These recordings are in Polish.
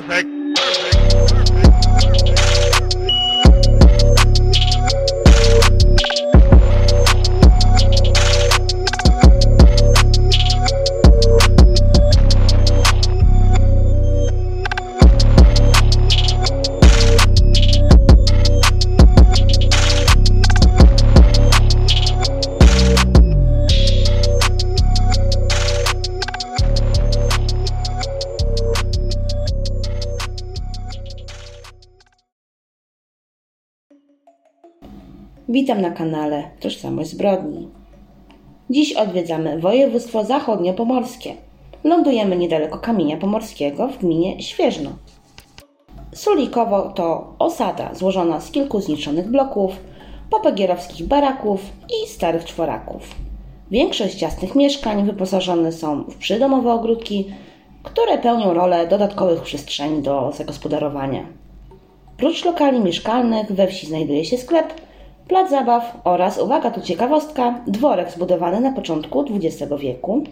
Perfect. Witam na kanale Tożsamość Zbrodni. Dziś odwiedzamy województwo zachodniopomorskie. Lądujemy niedaleko Kamienia Pomorskiego w gminie Świeżno. Sulikowo to osada złożona z kilku zniszczonych bloków, popegierowskich baraków i starych czworaków. Większość ciasnych mieszkań wyposażone są w przydomowe ogródki, które pełnią rolę dodatkowych przestrzeni do zagospodarowania. Prócz lokali mieszkalnych we wsi znajduje się sklep, plac zabaw oraz, uwaga tu ciekawostka, dworek zbudowany na początku XX wieku.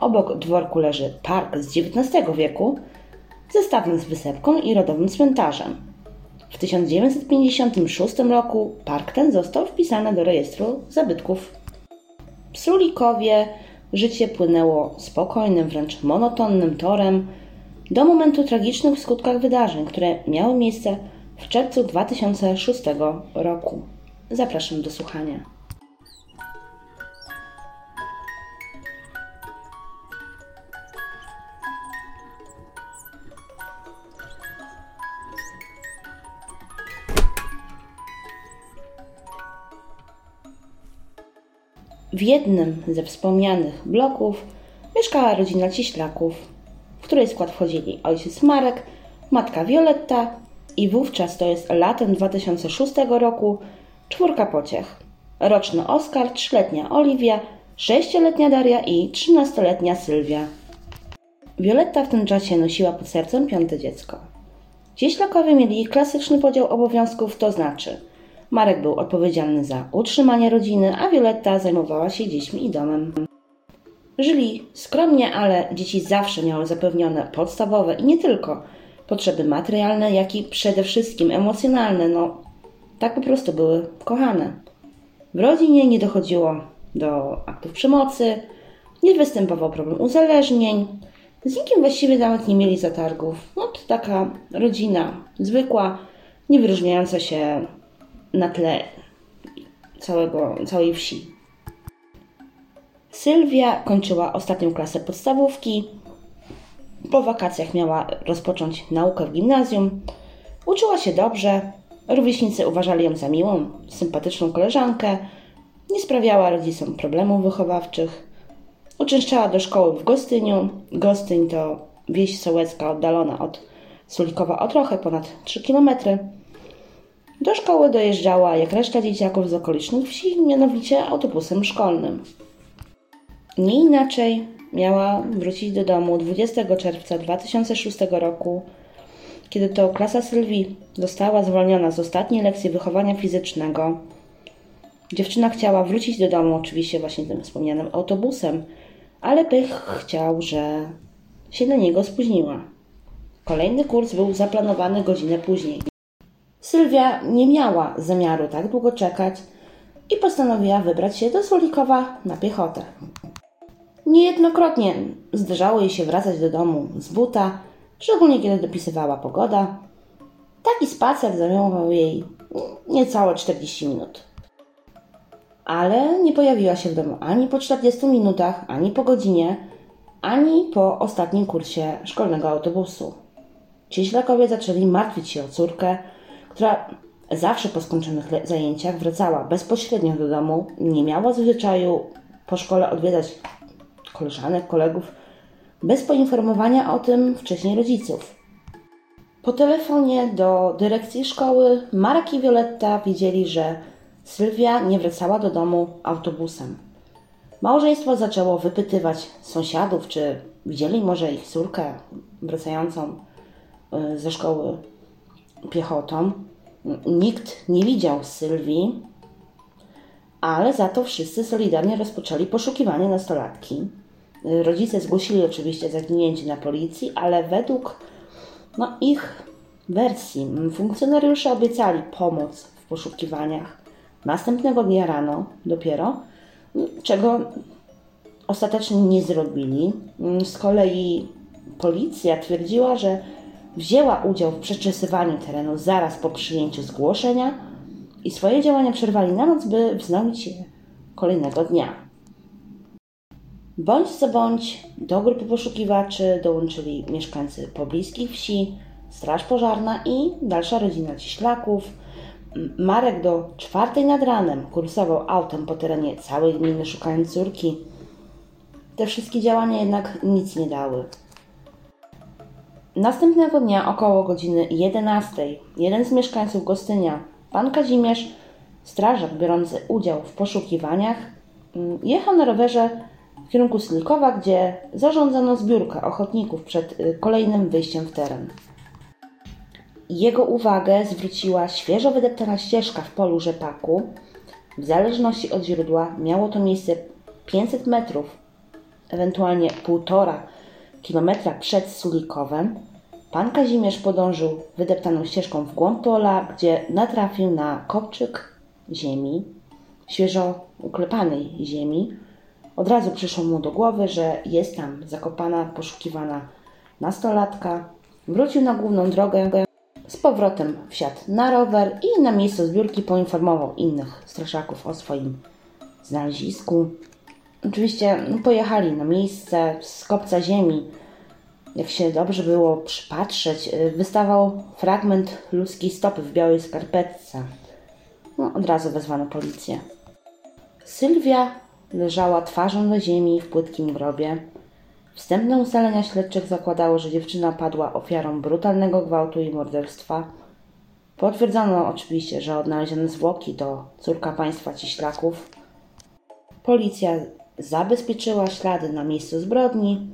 Obok dworku leży park z XIX wieku ze stawem z wysepką i rodowym cmentarzem. W 1956 roku park ten został wpisany do rejestru zabytków. W Sulikowie życie płynęło spokojnym, wręcz monotonnym torem do momentu tragicznych w skutkach wydarzeń, które miały miejsce w czerwcu 2006 roku. Zapraszam do słuchania. W jednym ze wspomnianych bloków mieszkała rodzina Cieślaków, w której skład wchodzili ojciec Marek, matka Violetta i wówczas, to jest latem 2006 roku, czwórka pociech. Roczny Oskar, trzyletnia Oliwia, sześcioletnia Daria i trzynastoletnia Sylwia. Violetta w tym czasie nosiła pod sercem piąte dziecko. Cieślakowie mieli klasyczny podział obowiązków, to znaczy Marek był odpowiedzialny za utrzymanie rodziny, a Violetta zajmowała się dziećmi i domem. Żyli skromnie, ale dzieci zawsze miały zapewnione podstawowe i nie tylko potrzeby materialne, jak i przede wszystkim emocjonalne. No, tak po prostu były kochane. W rodzinie nie dochodziło do aktów przemocy, nie występował problem uzależnień, z nikim właściwie nawet nie mieli zatargów. No to taka rodzina zwykła, nie wyróżniająca się na tle całego, całej wsi. Sylwia kończyła ostatnią klasę podstawówki. Po wakacjach miała rozpocząć naukę w gimnazjum. Uczyła się dobrze. Rówieśnicy uważali ją za miłą, sympatyczną koleżankę. Nie sprawiała rodzicom problemów wychowawczych. Uczęszczała do szkoły w Gostyniu. Gostyń to wieś sołecka oddalona od Sulikowa o trochę ponad 3 kilometry. Do szkoły dojeżdżała jak reszta dzieciaków z okolicznych wsi, mianowicie autobusem szkolnym. Nie inaczej miała wrócić do domu 20 czerwca 2006 roku, kiedy to klasa Sylwii została zwolniona z ostatniej lekcji wychowania fizycznego. Dziewczyna chciała wrócić do domu, oczywiście właśnie tym wspomnianym autobusem, ale pych chciał, że się na niego spóźniła. Kolejny kurs był zaplanowany godzinę później. Sylwia nie miała zamiaru tak długo czekać i postanowiła wybrać się do Solikowa na piechotę. Niejednokrotnie zdarzało jej się wracać do domu z buta, szczególnie kiedy dopisywała pogoda. Taki spacer zajmował jej niecałe 40 minut. Ale nie pojawiła się w domu ani po 40 minutach, ani po godzinie, ani po ostatnim kursie szkolnego autobusu. Cieślakowie zaczęli martwić się o córkę, która zawsze po skończonych zajęciach wracała bezpośrednio do domu, nie miała zwyczaju po szkole odwiedzać koleżanek, kolegów, bez poinformowania o tym wcześniej rodziców. Po telefonie do dyrekcji szkoły Marek i Violetta wiedzieli, że Sylwia nie wracała do domu autobusem. Małżeństwo zaczęło wypytywać sąsiadów, czy widzieli może ich córkę wracającą y, ze szkoły piechotą. Nikt nie widział Sylwii, ale za to wszyscy solidarnie rozpoczęli poszukiwanie nastolatki. Rodzice zgłosili oczywiście zaginięcie na policji, ale według No, ich wersji funkcjonariusze obiecali pomoc w poszukiwaniach następnego dnia rano dopiero, czego ostatecznie nie zrobili. Z kolei policja twierdziła, że wzięła udział w przeczesywaniu terenu zaraz po przyjęciu zgłoszenia i swoje działania przerwali na noc, by wznowić je kolejnego dnia. Bądź co bądź do grupy poszukiwaczy dołączyli mieszkańcy pobliskich wsi, straż pożarna i dalsza rodzina cieślaków. Marek do czwartej nad ranem kursował autem po terenie całej gminy szukając córki. Te wszystkie działania jednak nic nie dały. Następnego dnia około godziny 11 jeden z mieszkańców Gostynia, pan Kazimierz, strażak biorący udział w poszukiwaniach, jechał na rowerze w kierunku Slikowa, gdzie zarządzono zbiórkę ochotników przed y, kolejnym wyjściem w teren. Jego uwagę zwróciła świeżo wydeptana ścieżka w polu rzepaku. W zależności od źródła miało to miejsce 500 metrów, ewentualnie 1,5 kilometra przed Sulikowem. Pan Kazimierz podążył wydeptaną ścieżką w głąb pola, gdzie natrafił na kopczyk ziemi, świeżo uklepanej ziemi. Od razu przyszło mu do głowy, że jest tam zakopana, poszukiwana nastolatka. Wrócił na główną drogę, z powrotem wsiadł na rower i na miejscu zbiórki poinformował innych strażaków o swoim znalezisku. Oczywiście pojechali na miejsce z kopca ziemi. Jak się dobrze było przypatrzeć, wystawał fragment ludzkiej stopy w białej skarpetce. No, od razu wezwano policję. Sylwia leżała twarzą do ziemi w płytkim grobie. Wstępne ustalenia śledczych zakładało, że dziewczyna padła ofiarą brutalnego gwałtu i morderstwa. Potwierdzono oczywiście, że odnalezione zwłoki to córka państwa Ciślaków. Policja zabezpieczyła ślady na miejscu zbrodni.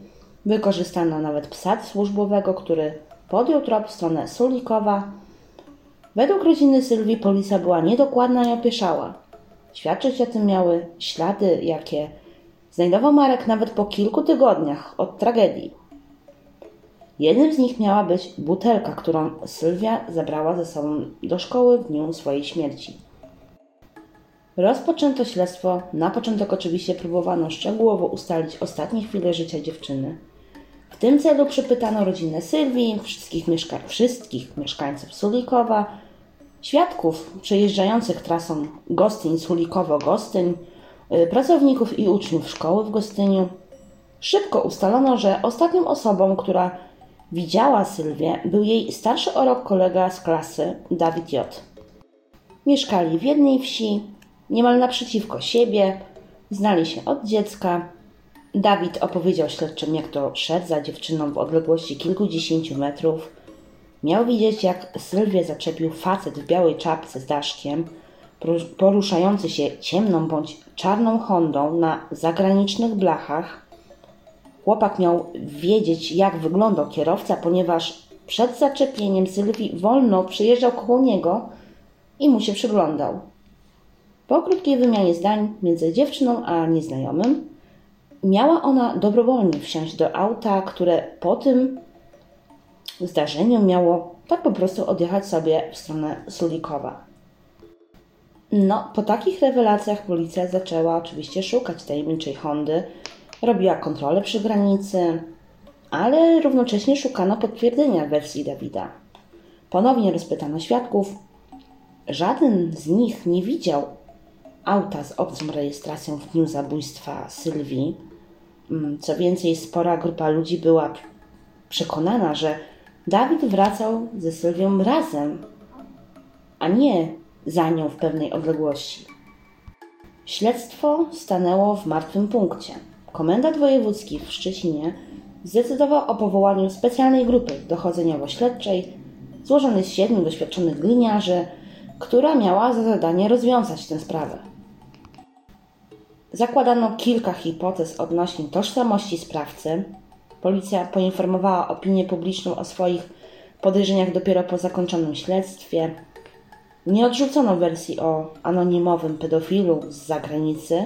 Wykorzystano nawet psa służbowego, który podjął trop w stronę Sulikowa. Według rodziny Sylwii policja była niedokładna i opieszała. Świadczyć o tym miały ślady, jakie znajdował Marek nawet po kilku tygodniach od tragedii. Jednym z nich miała być butelka, którą Sylwia zabrała ze sobą do szkoły w dniu swojej śmierci. Rozpoczęto śledztwo. Na początek oczywiście próbowano szczegółowo ustalić ostatnie chwile życia dziewczyny. W tym celu przypytano rodzinę Sylwii, wszystkich, mieszka wszystkich mieszkańców Sulikowa, świadków przejeżdżających trasą Gostyń-Sulikowo-Gostyń, y, pracowników i uczniów szkoły w Gostyniu. Szybko ustalono, że ostatnią osobą, która widziała Sylwię, był jej starszy o rok kolega z klasy, Dawid J. Mieszkali w jednej wsi, niemal naprzeciwko siebie, znali się od dziecka. Dawid opowiedział śledczym, jak to szedł za dziewczyną w odległości kilkudziesięciu metrów. Miał widzieć, jak Sylwię zaczepił facet w białej czapce z daszkiem, poruszający się ciemną bądź czarną Hondą na zagranicznych blachach. Chłopak miał wiedzieć, jak wyglądał kierowca, ponieważ przed zaczepieniem Sylwii wolno przyjeżdżał koło niego i mu się przyglądał. Po krótkiej wymianie zdań między dziewczyną a nieznajomym, miała ona dobrowolnie wsiąść do auta, które po tym zdarzeniu miało tak po prostu odjechać sobie w stronę Sulikowa. No, po takich rewelacjach policja zaczęła oczywiście szukać tajemniczej Hondy, robiła kontrolę przy granicy, ale równocześnie szukano potwierdzenia wersji Dawida. Ponownie rozpytano świadków. Żaden z nich nie widział auta z obcą rejestracją w dniu zabójstwa Sylwii. Mm, co więcej, spora grupa ludzi była przekonana, że Dawid wracał ze Sylwią razem, a nie za nią w pewnej odległości. Śledztwo stanęło w martwym punkcie. Komendant wojewódzki w Szczecinie zdecydował o powołaniu specjalnej grupy dochodzeniowo-śledczej złożonej z siedmiu doświadczonych gliniarzy, która miała za zadanie rozwiązać tę sprawę. Zakładano kilka hipotez odnośnie tożsamości sprawcy. Policja poinformowała opinię publiczną o swoich podejrzeniach dopiero po zakończonym śledztwie. Nie odrzucono wersji o anonimowym pedofilu z zagranicy,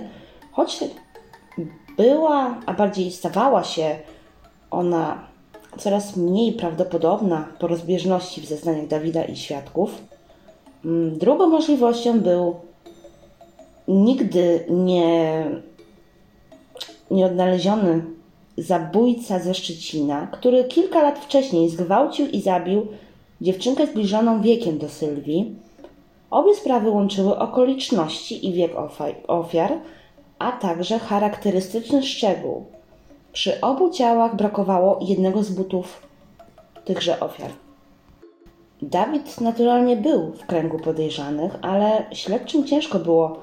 choć była, a bardziej stawała się ona coraz mniej prawdopodobna po rozbieżności w zeznaniach Dawida i świadków. Mm, Drugą możliwością był nigdy nie, nieodnaleziony zabójca ze Szczecina, który kilka lat wcześniej zgwałcił i zabił dziewczynkę zbliżoną wiekiem do Sylwii. Obie sprawy łączyły okoliczności i wiek ofiar, a także charakterystyczny szczegół. Przy obu ciałach brakowało jednego z butów tychże ofiar. Dawid naturalnie był w kręgu podejrzanych, ale śledczym ciężko było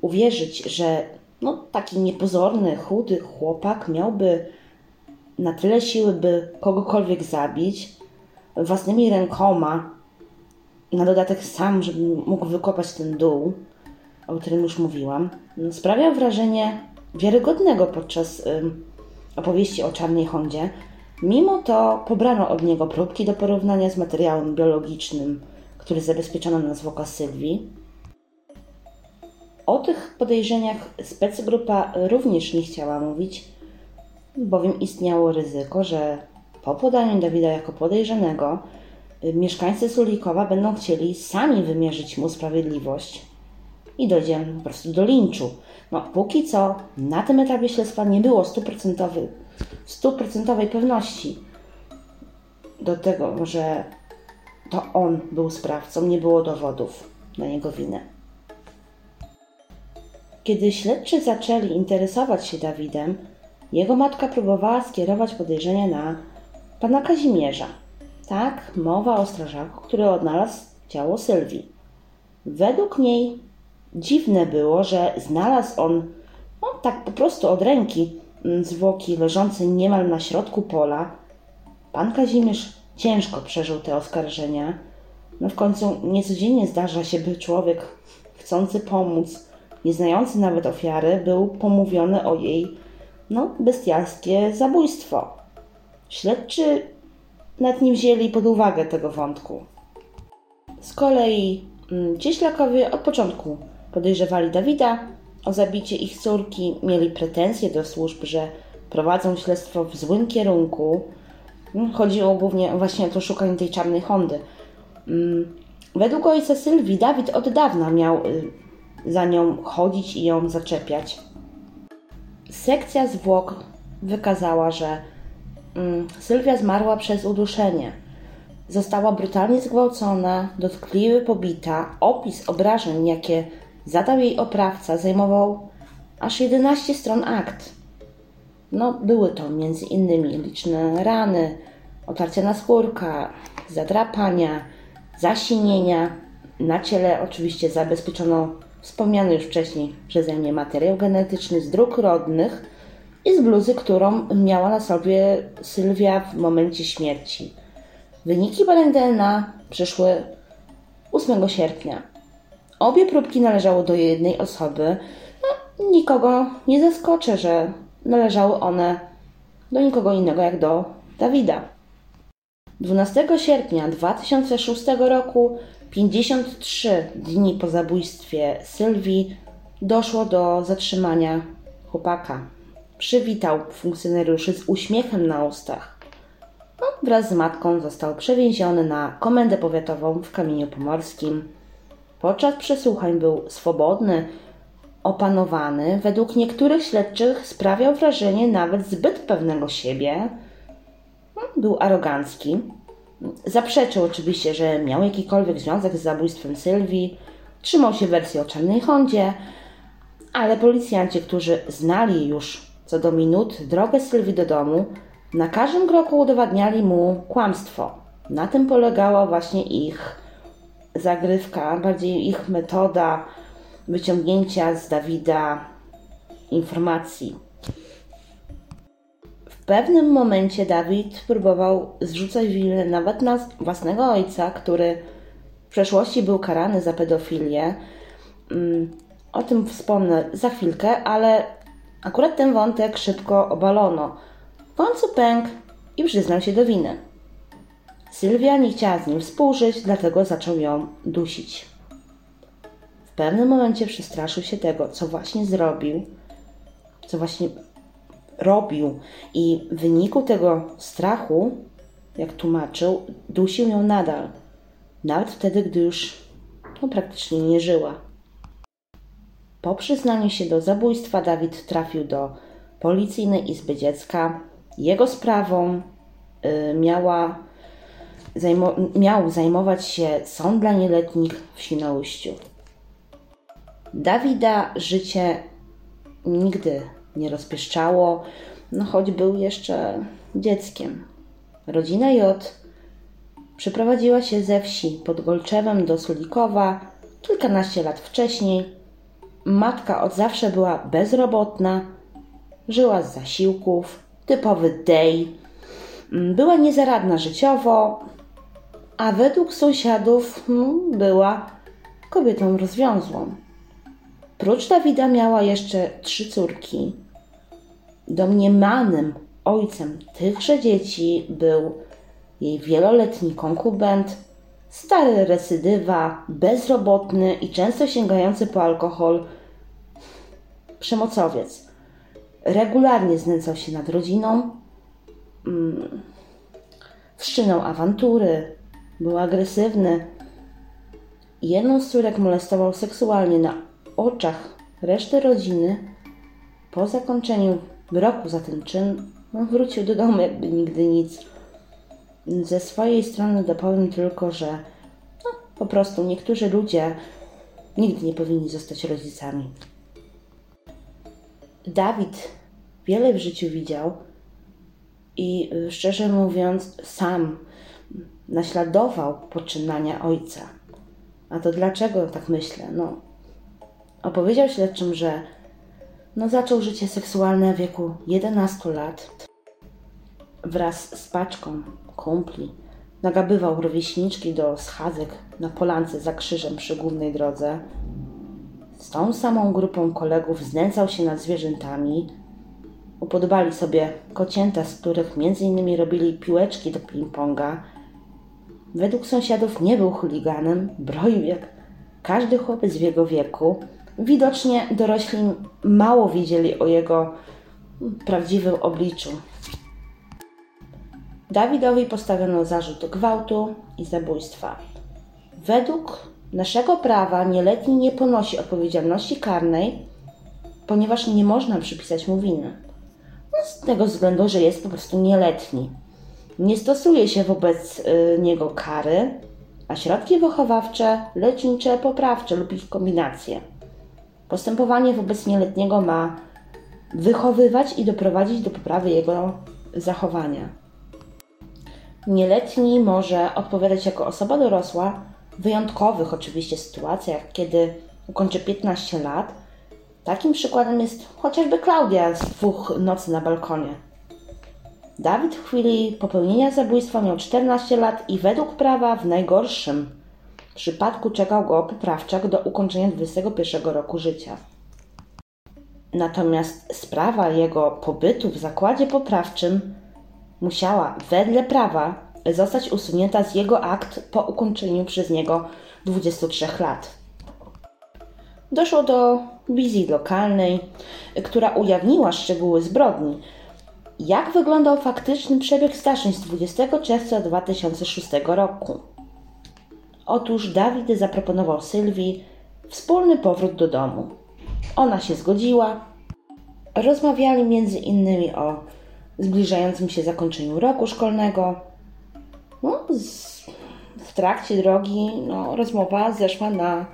uwierzyć, że no, taki niepozorny, chudy chłopak miałby na tyle siły, by kogokolwiek zabić własnymi rękoma, na dodatek sam, żeby mógł wykopać ten dół, o którym już mówiłam, no, sprawiał wrażenie wiarygodnego podczas opowieści o Czarnej Hondzie. Mimo to pobrano od niego próbki do porównania z materiałem biologicznym, który zabezpieczono na zwłoka Sylwii. O tych podejrzeniach specgrupa również nie chciała mówić, bowiem istniało ryzyko, że po podaniu Dawida jako podejrzanego y, mieszkańcy Sulikowa będą chcieli sami wymierzyć mu sprawiedliwość i dojdzie po prostu do linczu. No, póki co na tym etapie śledztwa nie było stuprocentowej, stuprocentowej pewności do tego, że to on był sprawcą, nie było dowodów na jego winę. Kiedy śledczy zaczęli interesować się Dawidem, jego matka próbowała skierować podejrzenia na pana Kazimierza. Tak, mowa o strażaku, który odnalazł ciało Sylwii. Według niej dziwne było, że znalazł on no, tak po prostu od ręki mm, zwłoki leżące niemal na środku pola. Pan Kazimierz ciężko przeżył te oskarżenia. No w końcu niecodziennie zdarza się, by człowiek chcący pomóc, nie znający nawet ofiary, był pomówiony o jej no, bestialskie zabójstwo. Śledczy nad nim wzięli pod uwagę tego wątku. Z kolei mm, Cieślakowie od początku podejrzewali Dawida o zabicie ich córki, mieli pretensje do służb, że prowadzą śledztwo w złym kierunku. Mm, Chodziło głównie właśnie o to szukanie tej czarnej Hondy. Mm, Według ojca Sylwii Dawid od dawna miał y, za nią chodzić i ją zaczepiać. Sekcja zwłok wykazała, że mm, Sylwia zmarła przez uduszenie. Została brutalnie zgwałcona, dotkliwie pobita. Opis obrażeń, jakie zadał jej oprawca, zajmował aż 11 stron akt. No, były to między innymi liczne rany, otarcia na skórka, zadrapania, zasinienia. Na ciele oczywiście zabezpieczono wspomniany już wcześniej przeze mnie materiał genetyczny z dróg rodnych i z bluzy, którą miała na sobie Sylwia w momencie śmierci. Wyniki badań DNA przyszły 8 sierpnia. Obie próbki należały do jednej osoby. No, nikogo nie zaskoczę, że należały one do nikogo innego jak do Dawida. 12 sierpnia 2006 roku, 53 dni po zabójstwie Sylwii, doszło do zatrzymania chłopaka. Przywitał funkcjonariuszy z uśmiechem na ustach. No, wraz z matką został przewieziony na komendę powiatową w Kamieniu Pomorskim. Podczas przesłuchań był swobodny, opanowany. Według niektórych śledczych sprawiał wrażenie nawet zbyt pewnego siebie. No, Był arogancki. Zaprzeczył oczywiście, że miał jakikolwiek związek z zabójstwem Sylwii. Trzymał się wersji o Czarnej Hondzie, ale policjanci, którzy znali już co do minut drogę Sylwii do domu, na każdym kroku udowadniali mu kłamstwo. Na tym polegała właśnie ich zagrywka, bardziej ich metoda wyciągnięcia z Dawida informacji. W pewnym momencie Dawid próbował zrzucać winę nawet na własnego ojca, który w przeszłości był karany za pedofilię. Mm, O tym wspomnę za chwilkę, ale akurat ten wątek szybko obalono. W końcu pękł i przyznał się do winy. Sylwia nie chciała z nim współżyć, dlatego zaczął ją dusić. W pewnym momencie przestraszył się tego, co właśnie zrobił, co właśnie robił. I w wyniku tego strachu, jak tłumaczył, dusił ją nadal. Nawet wtedy, gdy już no, praktycznie nie żyła. Po przyznaniu się do zabójstwa, Dawid trafił do policyjnej izby dziecka. Jego sprawą y, miała, zajmo, miał zajmować się sąd dla nieletnich w Świnoujściu. Dawida życie nigdy nie rozpieszczało, no choć był jeszcze dzieckiem. Rodzina J przeprowadziła się ze wsi pod Golczewem do Sulikowa kilkanaście lat wcześniej. Matka od zawsze była bezrobotna, żyła z zasiłków, typowy day. Była niezaradna życiowo, a według sąsiadów hmm, była kobietą rozwiązłą. Prócz Dawida miała jeszcze trzy córki. Domniemanym ojcem tychże dzieci był jej wieloletni konkubent, stary recydywa, bezrobotny i często sięgający po alkohol przemocowiec. Regularnie znęcał się nad rodziną, mm, wszczynał awantury, był agresywny. Jedną z córek molestował seksualnie na oczach reszty rodziny. Po zakończeniu roku za ten czyn wrócił do domu jakby nigdy nic. Ze swojej strony dopowiem tylko, że no, po prostu niektórzy ludzie nigdy nie powinni zostać rodzicami. Dawid wiele w życiu widział i y, szczerze mówiąc, sam naśladował poczynania ojca. A to dlaczego tak myślę? No, opowiedział śledczym, że no, zaczął życie seksualne w wieku 11 lat. Wraz z paczką kumpli nagabywał rówieśniczki do schadzek na polance za krzyżem przy głównej drodze. Z tą samą grupą kolegów znęcał się nad zwierzętami. Upodobali sobie kocięta, z których m.in. robili piłeczki do ping-ponga. Według sąsiadów nie był chuliganem, broił jak każdy chłopiec w jego wieku. Widocznie dorośli mało wiedzieli o jego prawdziwym obliczu. Dawidowi postawiono zarzut gwałtu i zabójstwa. Według naszego prawa nieletni nie ponosi odpowiedzialności karnej, ponieważ nie można przypisać mu winy. No, z tego względu, że jest po prostu nieletni. Nie stosuje się wobec y, niego kary, a środki wychowawcze, lecznicze, poprawcze lub ich kombinacje. Postępowanie wobec nieletniego ma wychowywać i doprowadzić do poprawy jego zachowania. Nieletni może odpowiadać jako osoba dorosła w wyjątkowych oczywiście sytuacjach, kiedy ukończy 15 lat. Takim przykładem jest chociażby Klaudia z dwóch nocy na balkonie. Dawid w chwili popełnienia zabójstwa miał 14 lat i według prawa w najgorszym przypadku czekał go poprawczak do ukończenia 21 roku życia. Natomiast sprawa jego pobytu w zakładzie poprawczym musiała wedle prawa zostać usunięta z jego akt po ukończeniu przez niego 23 lat. Doszło do wizji lokalnej, która ujawniła szczegóły zbrodni. Jak wyglądał faktyczny przebieg zdarzeń z 20 czerwca 2006 roku? Otóż Dawid zaproponował Sylwii wspólny powrót do domu. Ona się zgodziła. Rozmawiali między innymi o zbliżającym się zakończeniu roku szkolnego. No, z, w trakcie drogi no, rozmowa zeszła na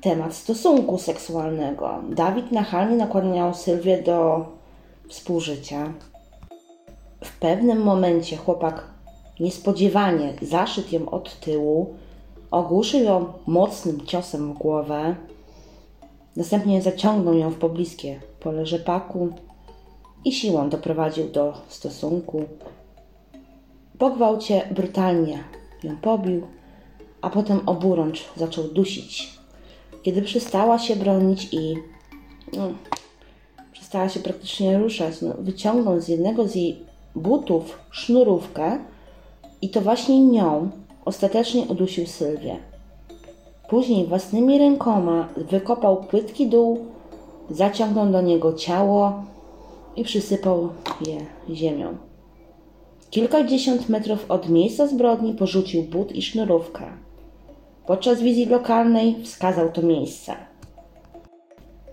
temat stosunku seksualnego. Dawid nachalnie nakłaniał Sylwię do współżycia. W pewnym momencie chłopak niespodziewanie zaszytł ją od tyłu, ogłuszył ją mocnym ciosem w głowę, następnie zaciągnął ją w pobliskie pole rzepaku, i siłą doprowadził do stosunku. Po gwałcie brutalnie ją pobił, a potem oburącz zaczął dusić. Kiedy przestała się bronić i no, przestała się praktycznie ruszać, no, wyciągnął z jednego z jej butów sznurówkę i to właśnie nią ostatecznie udusił Sylwię. Później własnymi rękoma wykopał płytki dół, zaciągnął do niego ciało i przysypał je ziemią. Kilkadziesiąt metrów od miejsca zbrodni porzucił but i sznurówkę. Podczas wizji lokalnej wskazał to miejsce.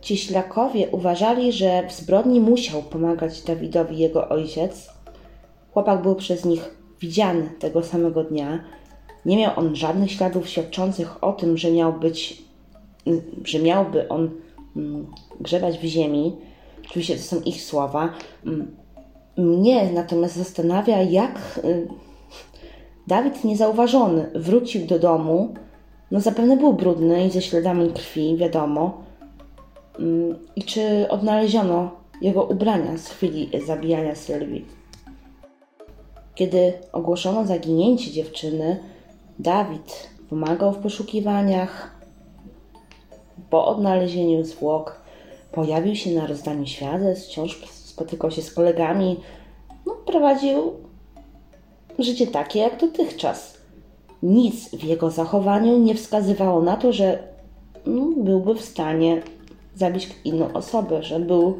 Cieślakowie uważali, że w zbrodni musiał pomagać Dawidowi jego ojciec. Chłopak był przez nich widziany tego samego dnia. Nie miał on żadnych śladów świadczących o tym, że miał być, że miałby on mm, grzebać w ziemi. Oczywiście to są ich słowa. Mm, mnie natomiast zastanawia, jak y, Dawid niezauważony wrócił do domu. No zapewne był brudny i ze śladami krwi, wiadomo. Mm, I czy odnaleziono jego ubrania z chwili zabijania Sylwii? Kiedy ogłoszono zaginięcie dziewczyny, Dawid pomagał w poszukiwaniach. Po odnalezieniu zwłok pojawił się na rozdaniu świadectw, wciąż spotykał się z kolegami, no, prowadził życie takie jak dotychczas. Nic w jego zachowaniu nie wskazywało na to, że no, byłby w stanie zabić inną osobę, że był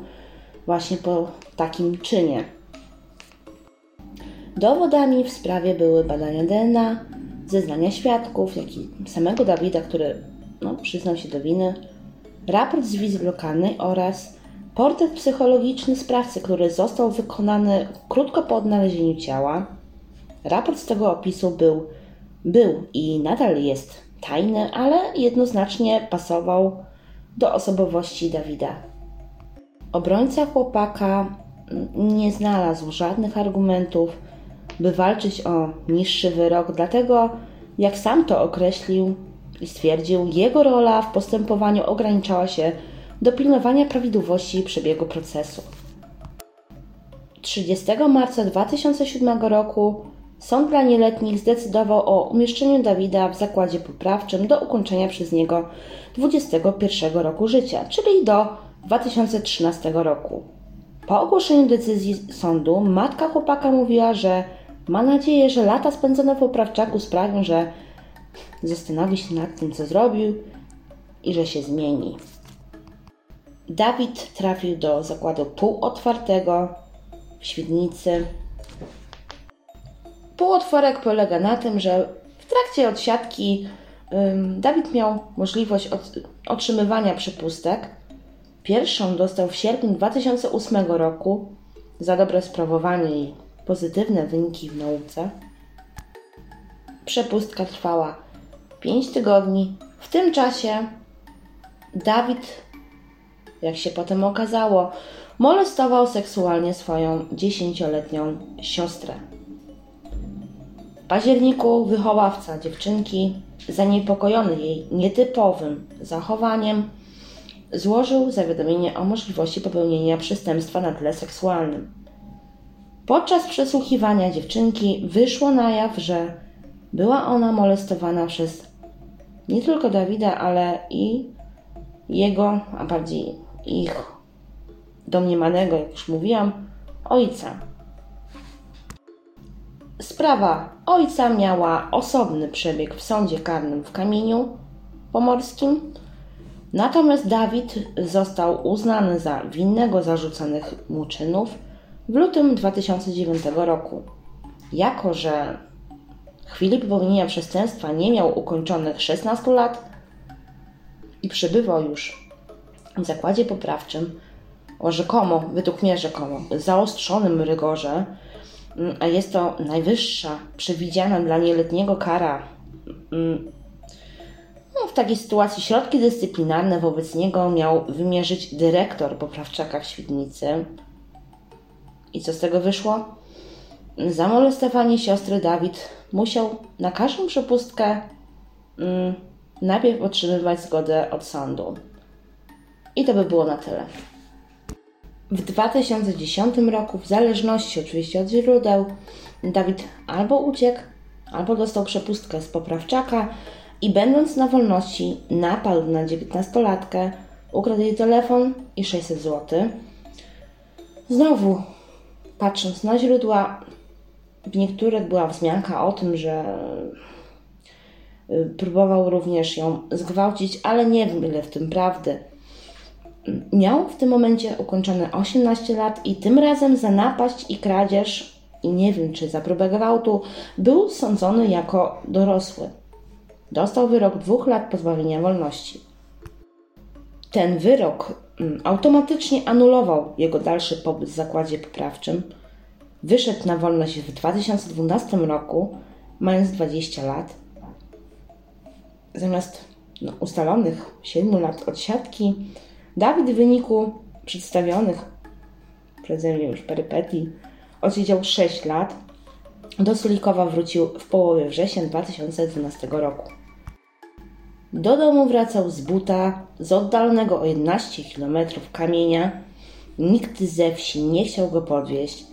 właśnie po takim czynie. Dowodami w sprawie były badania DNA, zeznania świadków, jak i samego Dawida, który no, przyznał się do winy, raport z wizy lokalnej oraz portret psychologiczny sprawcy, który został wykonany krótko po odnalezieniu ciała. Raport z tego opisu był, był i nadal jest tajny, ale jednoznacznie pasował do osobowości Dawida. Obrońca chłopaka nie znalazł żadnych argumentów, by walczyć o niższy wyrok, dlatego, jak sam to określił i stwierdził, jego rola w postępowaniu ograniczała się do pilnowania prawidłowości przebiegu procesu. 30 marca 2007 roku Sąd dla nieletnich zdecydował o umieszczeniu Dawida w zakładzie poprawczym do ukończenia przez niego 21 roku życia, czyli do 2013 roku. Po ogłoszeniu decyzji sądu matka chłopaka mówiła, że ma nadzieję, że lata spędzone w poprawczaku sprawią, że zastanowi się nad tym, co zrobił i że się zmieni. Dawid trafił do zakładu półotwartego w Świdnicy. Półotworek polega na tym, że w trakcie odsiadki Dawid miał możliwość otrzymywania przepustek. Pierwszą dostał w sierpniu 2008 roku za dobre sprawowanie pozytywne wyniki w nauce. Przepustka trwała 5 tygodni. W tym czasie Dawid, jak się potem okazało, molestował seksualnie swoją dziesięcioletnią siostrę. W październiku wychowawca dziewczynki, zaniepokojony jej nietypowym zachowaniem, złożył zawiadomienie o możliwości popełnienia przestępstwa na tle seksualnym. Podczas przesłuchiwania dziewczynki wyszło na jaw, że była ona molestowana przez nie tylko Dawida, ale i jego, a bardziej ich domniemanego, jak już mówiłam, ojca. Sprawa ojca miała osobny przebieg w sądzie karnym w Kamieniu Pomorskim, natomiast Dawid został uznany za winnego zarzucanych mu czynów w lutym 2009 roku. Jako, że w chwili popełnienia przestępstwa nie miał ukończonych 16 lat i przebywał już w zakładzie poprawczym o rzekomo, według mnie rzekomo, zaostrzonym rygorze, a jest to najwyższa przewidziana dla nieletniego kara. Mm, no, w takiej sytuacji środki dyscyplinarne wobec niego miał wymierzyć dyrektor poprawczaka w Świdnicy. I co z tego wyszło? Za molestowanie siostry Dawid musiał na każdą przepustkę mm, najpierw otrzymywać zgodę od sądu. I to by było na tyle. W 2010 roku, w zależności oczywiście od źródeł, Dawid albo uciekł, albo dostał przepustkę z poprawczaka i będąc na wolności napadł na 19-latkę, ukradł jej telefon i 600 zł. Znowu, patrząc na źródła, w niektórych była wzmianka o tym, że y, próbował również ją zgwałcić, ale nie wiem ile w tym prawdy. Miał w tym momencie ukończone 18 lat i tym razem za napaść i kradzież, i nie wiem czy za próbę gwałtu, był sądzony jako dorosły. Dostał wyrok dwóch lat pozbawienia wolności. Ten wyrok mm, automatycznie anulował jego dalszy pobyt w zakładzie poprawczym. Wyszedł na wolność w 2012 roku, mając 20 lat. Zamiast no, ustalonych 7 lat odsiadki, Dawid w wyniku przedstawionych przeze mnie już perypetii odsiedział 6 lat. Do Sulikowa wrócił w połowie września 2012 roku. Do domu wracał z buta z oddalonego o 11 km kamienia. Nikt ze wsi nie chciał go podwieźć.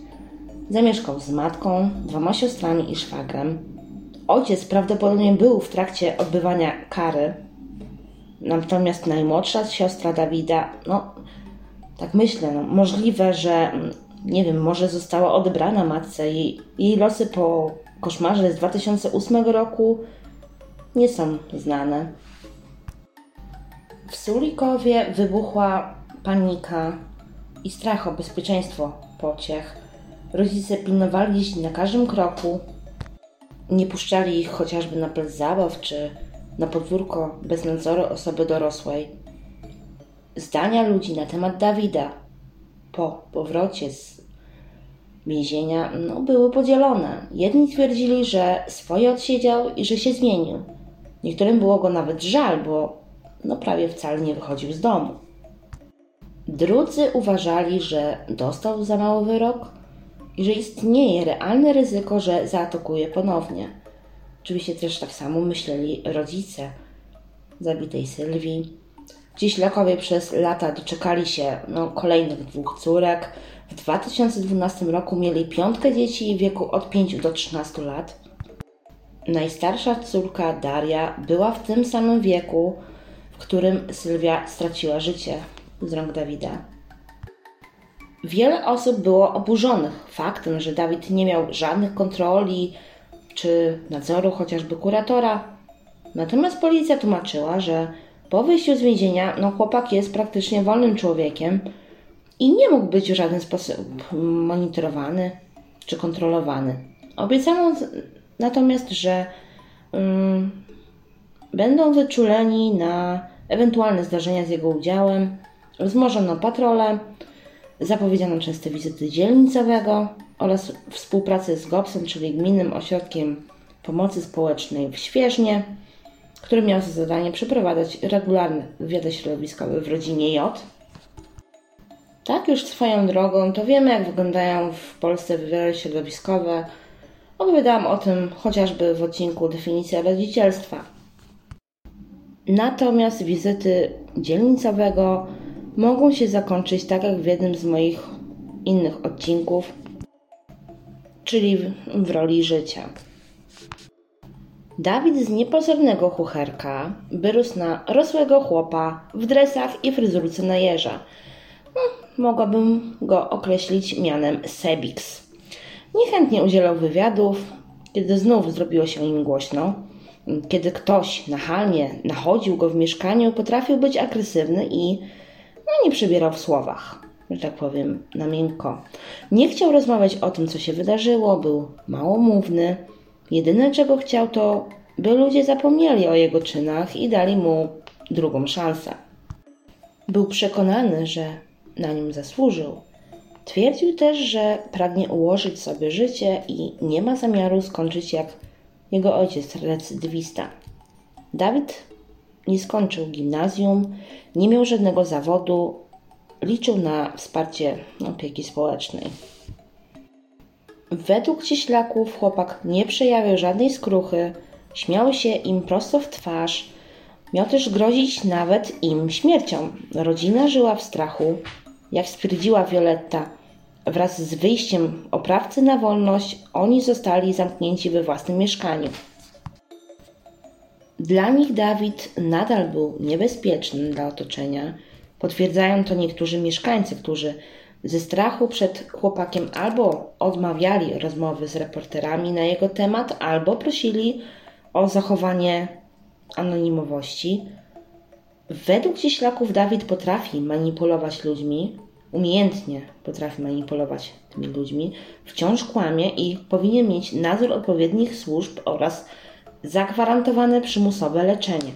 Zamieszkał z matką, dwoma siostrami i szwagrem. Ojciec prawdopodobnie był w trakcie odbywania kary, natomiast najmłodsza siostra Dawida, no tak myślę, no, możliwe, że nie wiem, może została odebrana matce i jej losy po koszmarze z 2008 roku nie są znane. W Sulikowie wybuchła panika i strach o bezpieczeństwo pociech. Rodzice pilnowali dzieci na każdym kroku. Nie puszczali ich chociażby na plac zabaw czy na podwórko bez nadzoru osoby dorosłej. Zdania ludzi na temat Dawida po powrocie z więzienia no, były podzielone. Jedni twierdzili, że swoje odsiedział i że się zmienił. Niektórym było go nawet żal, bo no prawie wcale nie wychodził z domu. Drudzy uważali, że dostał za mały wyrok i że istnieje realne ryzyko, że zaatakuje ponownie. Oczywiście też tak samo myśleli rodzice zabitej Sylwii. Cieślakowie przez lata doczekali się no, kolejnych dwóch córek. W 2012 roku mieli piątkę dzieci w wieku od 5 do 13 lat. Najstarsza córka Daria była w tym samym wieku, którym Sylwia straciła życie z rąk Dawida. Wiele osób było oburzonych faktem, że Dawid nie miał żadnych kontroli czy nadzoru chociażby kuratora. Natomiast policja tłumaczyła, że po wyjściu z więzienia no chłopak jest praktycznie wolnym człowiekiem i nie mógł być w żaden sposób monitorowany czy kontrolowany. Obiecano natomiast, że um, będą wyczuleni na ewentualne zdarzenia z jego udziałem, wzmożono patrole, zapowiedziano częste wizyty dzielnicowego oraz współpracę z GOPS-em, czyli Gminnym Ośrodkiem Pomocy Społecznej w Świeżnie, który miał za zadanie przeprowadzać regularne wywiady środowiskowe w rodzinie J. Tak już swoją drogą, to wiemy jak wyglądają w Polsce wywiady środowiskowe. Opowiadałam o tym chociażby w odcinku Definicja rodzicielstwa. Natomiast wizyty dzielnicowego mogą się zakończyć tak jak w jednym z moich innych odcinków, czyli w, w roli życia. Dawid z niepozornego chucherka wyrósł na rosłego chłopa w dresach i fryzurce na jeża. No, mogłabym go określić mianem Sebix. Niechętnie udzielał wywiadów, kiedy znów zrobiło się im głośno. Kiedy ktoś nachalnie nachodził go w mieszkaniu, potrafił być agresywny i no, nie przebierał w słowach, że tak powiem, na miękko. Nie chciał rozmawiać o tym, co się wydarzyło, był małomówny. Jedyne, czego chciał, to by ludzie zapomnieli o jego czynach i dali mu drugą szansę. Był przekonany, że na nim zasłużył. Twierdził też, że pragnie ułożyć sobie życie i nie ma zamiaru skończyć jak jego ojciec recydywista. Dawid nie skończył gimnazjum, nie miał żadnego zawodu, liczył na wsparcie opieki społecznej. Według cieślaków chłopak nie przejawiał żadnej skruchy, śmiał się im prosto w twarz, miał też grozić nawet im śmiercią. Rodzina żyła w strachu. Jak stwierdziła Violetta, Wraz z wyjściem oprawcy na wolność, oni zostali zamknięci we własnym mieszkaniu. Dla nich Dawid nadal był niebezpieczny dla otoczenia. Potwierdzają to niektórzy mieszkańcy, którzy ze strachu przed chłopakiem albo odmawiali rozmowy z reporterami na jego temat, albo prosili o zachowanie anonimowości. Według cieślaków Dawid potrafi manipulować ludźmi, umiejętnie potrafi manipulować tymi ludźmi, wciąż kłamie i powinien mieć nadzór odpowiednich służb oraz zagwarantowane przymusowe leczenie.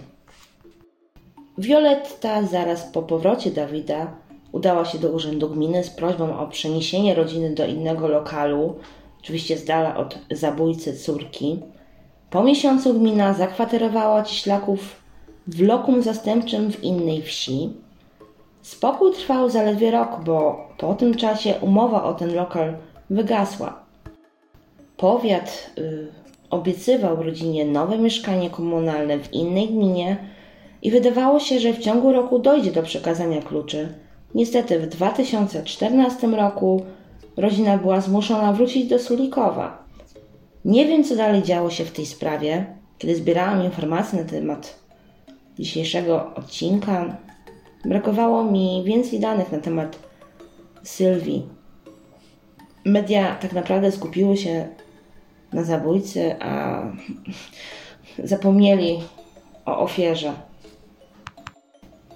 Violetta zaraz po powrocie Dawida udała się do urzędu gminy z prośbą o przeniesienie rodziny do innego lokalu, oczywiście z dala od zabójcy córki. Po miesiącu gmina zakwaterowała Cieślaków w lokum zastępczym w innej wsi. Spokój trwał zaledwie rok, bo po tym czasie umowa o ten lokal wygasła. Powiat y, obiecywał rodzinie nowe mieszkanie komunalne w innej gminie i wydawało się, że w ciągu roku dojdzie do przekazania kluczy. Niestety w 2014 roku rodzina była zmuszona wrócić do Sulikowa. Nie wiem, co dalej działo się w tej sprawie. Kiedy zbierałam informacje na temat dzisiejszego odcinka, brakowało mi więcej danych na temat Sylwii. Media tak naprawdę skupiły się na zabójcy, a zapomnieli o ofierze.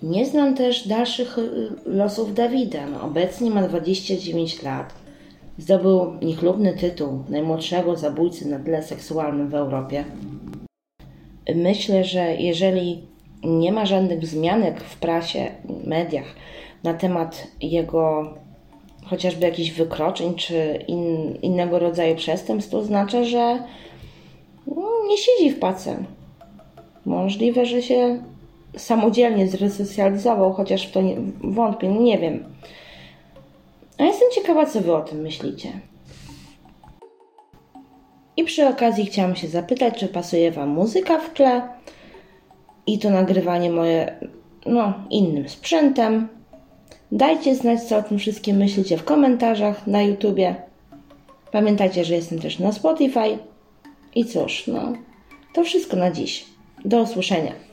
Nie znam też dalszych y, losów Dawida. No, obecnie ma 29 lat. Zdobył niechlubny tytuł najmłodszego zabójcy na tle seksualnym w Europie. Myślę, że jeżeli nie ma żadnych wzmianek w prasie, mediach na temat jego chociażby jakichś wykroczeń czy in, innego rodzaju przestępstw, to oznacza, że no, nie siedzi w pace. Możliwe, że się samodzielnie zresocjalizował, chociaż w to nie, wątpię, nie wiem. A jestem ciekawa, co Wy o tym myślicie. I przy okazji chciałam się zapytać, czy pasuje Wam muzyka w tle i to nagrywanie moje, no, innym sprzętem. Dajcie znać, co o tym wszystkim myślicie w komentarzach na YouTubie. Pamiętajcie, że jestem też na Spotify. I cóż, no, to wszystko na dziś. Do usłyszenia.